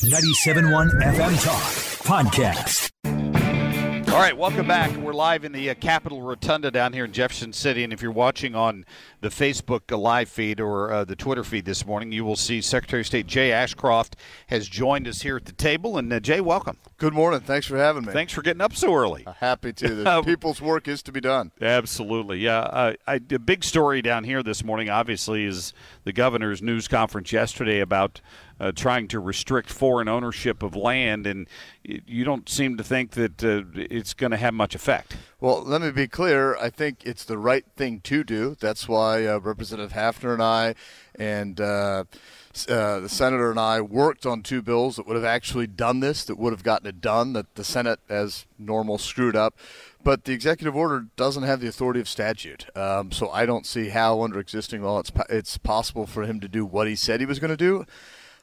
97.1 FM Talk Podcast. All right, welcome back. We're live in the uh, Capitol Rotunda down here in Jefferson City, and if you're watching on the Facebook live feed or uh, the Twitter feed this morning, you will see Secretary of State Jay Ashcroft has joined us here at the table. And uh, Jay, welcome. Good morning. Thanks for having me. Thanks for getting up so early. Uh, happy to. The people's work is to be done. Absolutely. Yeah. Uh, I, the big story down here this morning, obviously, is the governor's news conference yesterday about uh, trying to restrict foreign ownership of land, and you don't seem to think that uh, it's going to have much effect. Well, let me be clear. I think it's the right thing to do. That's why uh, Representative Haffner and I and uh, uh, the senator and I worked on two bills that would have actually done this, that would have gotten it done, that the Senate, as normal, screwed up. But the executive order doesn't have the authority of statute. Um, so I don't see how, under existing law, it's, it's possible for him to do what he said he was going to do.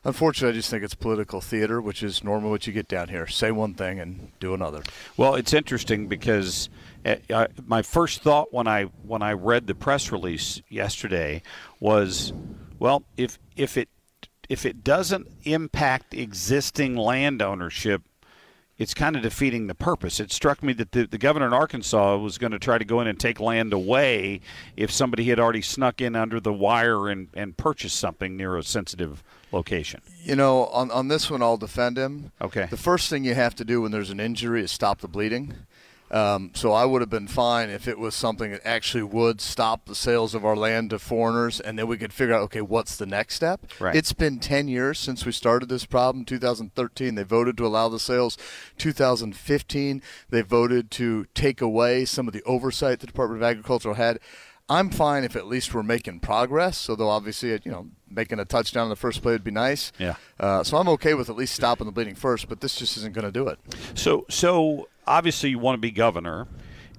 Unfortunately, I just think it's political theater, which is normally what you get down here. Say one thing and do another. Well, it's interesting because uh, my first thought when I when I read the press release yesterday was, well, if if it if it doesn't impact existing land ownership, it's kind of defeating the purpose. It struck me that the, the governor in Arkansas was going to try to go in and take land away if somebody had already snuck in under the wire and, and purchased something near a sensitive location. You know, on, on this one, I'll defend him. Okay. The first thing you have to do when there's an injury is stop the bleeding. Um, so I would have been fine if it was something that actually would stop the sales of our land to foreigners, and then we could figure out, okay, what's the next step? Right. It's been 10 years since we started this problem. 2013, they voted to allow the sales. 2015, they voted to take away some of the oversight the Department of Agriculture had. I'm fine if at least we're making progress. Although obviously, you know, making a touchdown in the first play would be nice. Yeah. Uh, so I'm okay with at least stopping the bleeding first, but this just isn't going to do it. So, so obviously you want to be governor,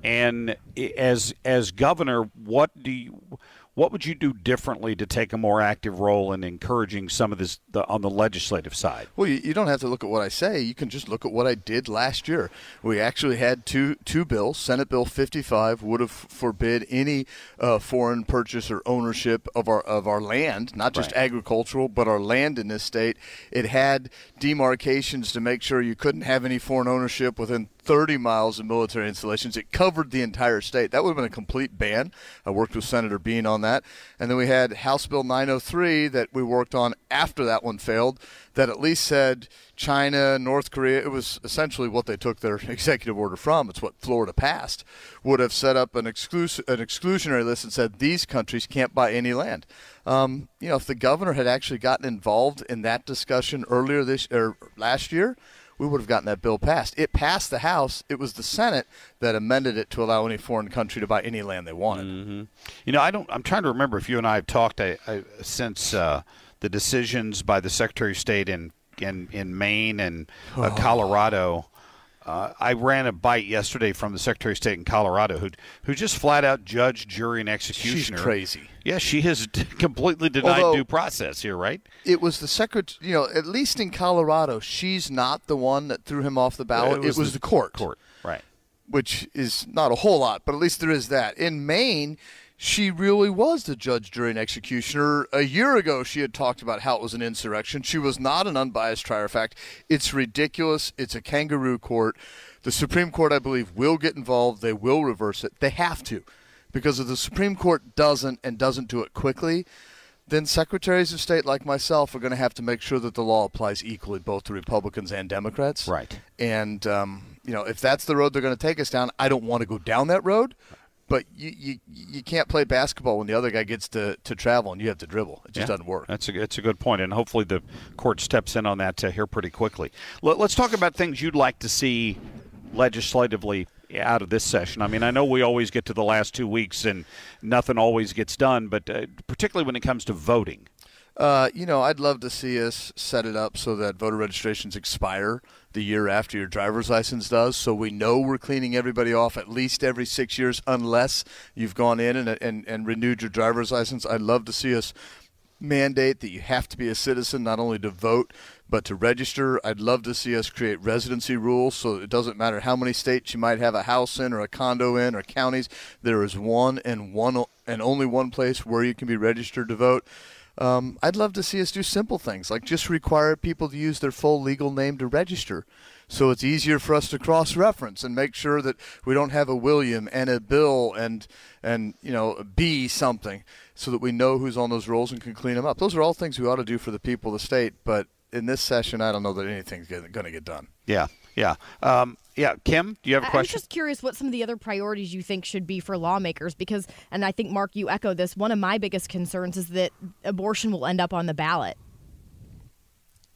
and as as governor, what do you what would you do differently to take a more active role in encouraging some of this the, on the legislative side? Well, you, you, don't have to look at what I say. You can just look at what I did last year. We actually had two two bills. Senate Bill 55 would have forbid any uh, foreign purchase or ownership of our of our land, not just right. agricultural, but our land in this state. It had demarcations to make sure you couldn't have any foreign ownership within 30 miles of military installations. It covered the entire state. That would have been a complete ban. I worked with Senator Bean on that. And then we had House Bill 903 that we worked on after that one failed that at least said China, North Korea, it was essentially what they took their executive order from. It's what Florida passed. Would have set up an, exclus- an exclusionary list and said these countries can't buy any land. Um, you know, if the governor had actually gotten involved in that discussion earlier this or last year, we would have gotten that bill passed. It passed the House. It was the Senate that amended it to allow any foreign country to buy any land they wanted. Mm-hmm. You know, I don't. I'm trying to remember if you and I have talked I, I, since uh, the decisions by the Secretary of State in in, in Maine and uh, Colorado. Uh, I ran a bite yesterday from the Secretary of State in Colorado, who who just flat out judge, jury, and executioner. She's crazy. Yeah, she has completely denied Although, due process here, right? It was the secretary. You know, at least in Colorado, she's not the one that threw him off the ballot. it was, it was the, the, court. Court, right? Which is not a whole lot, but at least there is that. In Maine, she really was the judge, jury, and executioner. A year ago, she had talked about how it was an insurrection. She was not an unbiased trier of fact. It's ridiculous. It's a kangaroo court. The Supreme Court, I believe, will get involved. They will reverse it. They have to, because if the Supreme Court doesn't and doesn't do it quickly, then secretaries of state like myself are going to have to make sure that the law applies equally both to Republicans and Democrats. Right. And um, you know, if that's the road they're going to take us down, I don't want to go down that road. But you, you you can't play basketball when the other guy gets to, to travel and you have to dribble. It just Yeah, doesn't work. That's a that's a good point, and hopefully the court steps in on that uh, here pretty quickly. Let, let's talk about things you'd like to see legislatively out of this session. I mean, I know we always get to the last two weeks and nothing always gets done, but uh, particularly when it comes to voting. Uh, you know, I'd love to see us set it up so that voter registrations expire the year after your driver's license does, so we know we're cleaning everybody off at least every six years, unless you've gone in and, and, and renewed your driver's license. I'd love to see us mandate that you have to be a citizen not only to vote but to register. I'd love to see us create residency rules so it doesn't matter how many states you might have a house in or a condo in or counties. There is one and one and only one place where you can be registered to vote. Um, I'd love to see us do simple things like just require people to use their full legal name to register. So it's easier for us to cross reference and make sure that we don't have a William and a Bill and and you know a B something so that we know who's on those rolls and can clean them up. Those are all things we ought to do for the people of the state, but in this session I don't know that anything's going to get done. Yeah, yeah, um, yeah. Kim, do you have a I- I'm question? just curious what some of the other priorities you think should be for lawmakers because, and I think Mark, you echo this. One of my biggest concerns is that abortion will end up on the ballot.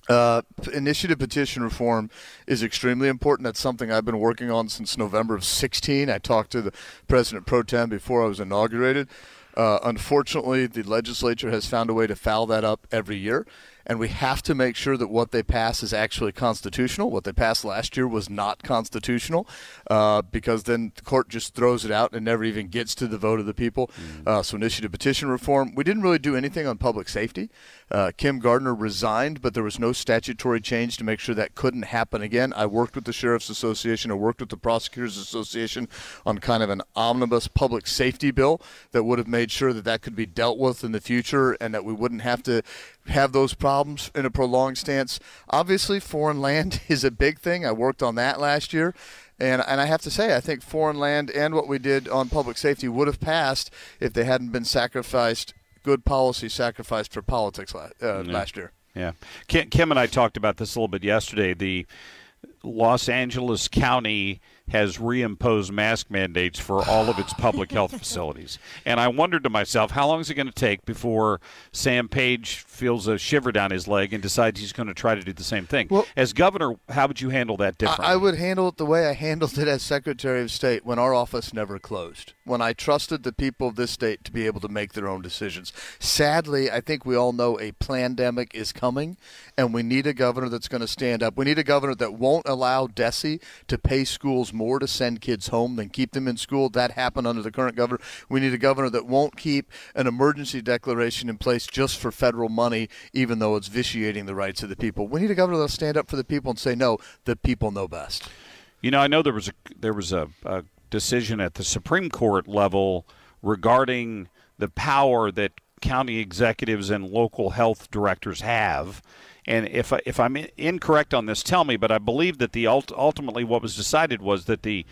Uh, initiative petition reform is extremely important. That's something I've been working on since November of 16. I talked to the president pro tem before I was inaugurated. Uh, unfortunately, the legislature has found a way to foul that up every year, and we have to make sure that what they pass is actually constitutional. What they passed last year was not constitutional, uh, because then the court just throws it out and never even gets to the vote of the people. Uh, so, initiative petition reform. We didn't really do anything on public safety. Uh, Kim Gardner resigned, but there was no statutory change to make sure that couldn't happen again. I worked with the Sheriff's Association, I worked with the Prosecutors Association on kind of an omnibus public safety bill that would have made sure that that could be dealt with in the future and that we wouldn't have to have those problems in a prolonged stance. Obviously, foreign land is a big thing. I worked on that last year. And, and I have to say, I think foreign land and what we did on public safety would have passed if they hadn't been sacrificed, good policy sacrificed for politics last, uh, last year. Yeah, Kim and I talked about this a little bit yesterday. The Los Angeles County has reimposed mask mandates for all of its public health facilities, and I wondered to myself, how long is it going to take before Sam Page feels a shiver down his leg and decides he's going to try to do the same thing? Well- as governor, how would you handle that differently? I, I would handle it the way I handled it as Secretary of State when our office never closed, when I trusted the people of this state to be able to make their own decisions. Sadly, I think we all know a pandemic is coming, and we need a governor that's going to stand up. We need a governor that won't allow DESE to pay schools more to send kids home than keep them in school. That happened under the current governor. We need a governor that won't keep an emergency declaration in place just for federal money, even though it's vitiating the rights of the people. We need a governor that'll stand up for the people and say, no, the people know best. You know, I know there was a there was a, a decision at the Supreme Court level regarding the power that county executives and local health directors have. And if I, if I'm incorrect on this, tell me. But I believe that the ult- ultimately what was decided was that the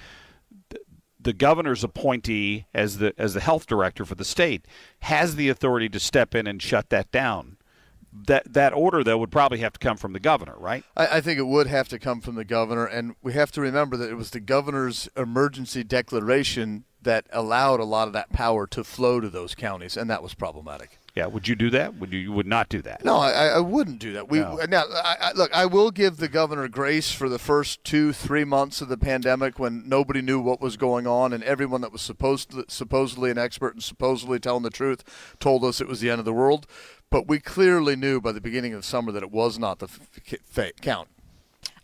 the governor's appointee as the as the health director for the state has the authority to step in and shut that down. That that order though would probably have to come from the governor, right? I, I think it would have to come from the governor, and we have to remember that it was the governor's emergency declaration that allowed a lot of that power to flow to those counties, and that was problematic. Yeah. Would you do that? Would you? You would not do that? No, I, I wouldn't do that. We No. now I, I, look. I will give the governor grace for the first two, three months of the pandemic when nobody knew what was going on, and everyone that was supposed to, supposedly an expert and supposedly telling the truth told us it was the end of the world. But we clearly knew by the beginning of summer that it was not the f- f- count.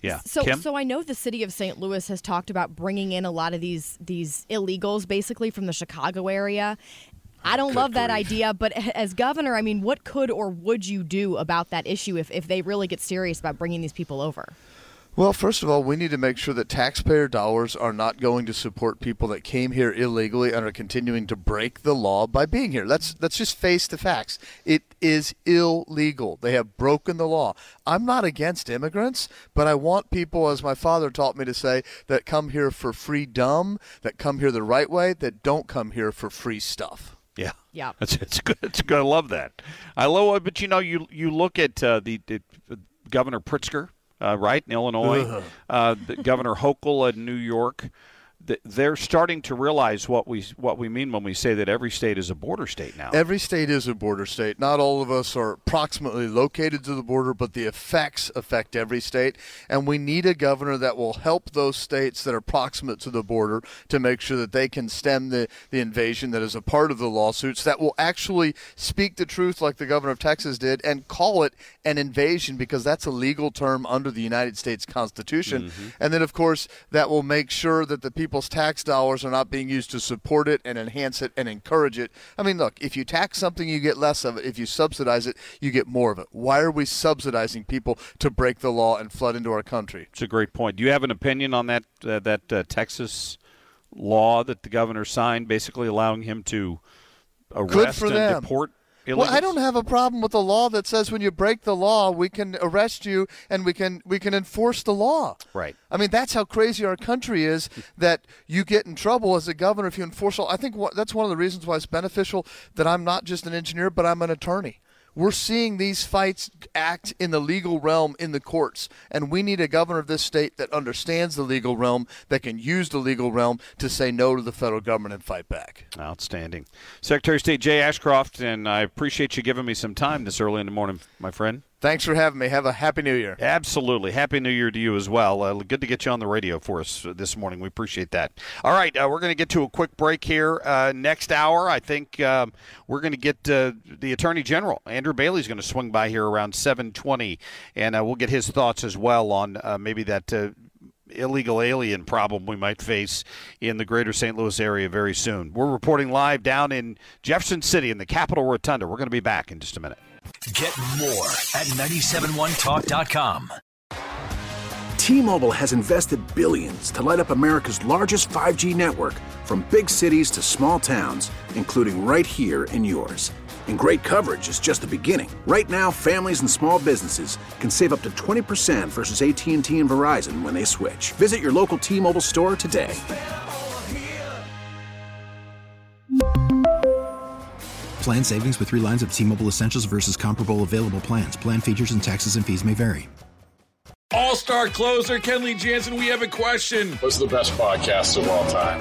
Yeah. So, Kim? so I know the city of St. Louis has talked about bringing in a lot of these these illegals, basically from the Chicago area. I don't Good love that grief. idea, but as governor, I mean, what could or would you do about that issue if, if they really get serious about bringing these people over? Well, first of all, we need to make sure that taxpayer dollars are not going to support people that came here illegally and are continuing to break the law by being here. Let's let's just face the facts. It is illegal. They have broken the law. I'm not against immigrants, but I want people, as my father taught me to say, that come here for freedom, that come here the right way, that don't come here for free stuff. Yeah, Yeah. It's it's good. It's good. I love that. I love it. But you know, you you look at uh, the, the Governor Pritzker, uh, right in Illinois, uh, the Governor Hochul in New York. Th- They're starting to realize what we what we mean when we say that every state is a border state now. Every state is a border state. Not all of us are approximately located to the border, but the effects affect every state. And we need a governor that will help those states that are proximate to the border to make sure that they can stem the, the invasion that is a part of the lawsuits, that will actually speak the truth like the governor of Texas did and call it an invasion because that's a legal term under the United States Constitution. Mm-hmm. And then, of course, that will make sure that the people's tax dollars are not being used to support it and enhance it and encourage it. I mean, look, if you tax something, you get less of it. If you subsidize it, you get more of it. Why are we subsidizing people to break the law and flood into our country? It's a great point. Do you have an opinion on that uh, that uh, Texas law that the governor signed, basically allowing him to arrest and them. deport? Well, I don't have a problem with the law that says when you break the law, we can arrest you and we can we can enforce the law. Right. I mean, that's how crazy our country is that you get in trouble as a governor if you enforce law. I think what, that's one of the reasons why it's beneficial that I'm not just an engineer, but I'm an attorney. We're seeing these fights act in the legal realm in the courts, and we need a governor of this state that understands the legal realm, that can use the legal realm to say no to the federal government and fight back. Outstanding. Secretary of State Jay Ashcroft, and I appreciate you giving me some time this early in the morning, my friend. Thanks for having me. Have a happy new year. Absolutely. Happy New Year to you as well. Uh, good to get you on the radio for us this morning. We appreciate that. All right, uh, we're going to get to a quick break here. Uh, next hour, I think um, we're going to get uh, the Attorney General Andrew Bailey's going to swing by here around 7:20, and uh, we'll get his thoughts as well on uh, maybe that. Illegal alien problem we might face in the greater St. Louis area very soon. We're reporting live down in Jefferson City in the Capitol Rotunda. We're going to be back in just a minute. Get more at 971talk.com. T-Mobile has invested billions to light up America's largest 5G network from big cities to small towns, including right here in yours. And great coverage is just the beginning. Right now, families and small businesses can save up to 20% versus AT&T and Verizon when they switch. Visit your local T-Mobile store today. Plan savings with three lines of T Mobile Essentials versus comparable available plans. Plan features and taxes and fees may vary. All star closer Kenley Jansen, we have a question. What's the best podcast of all time?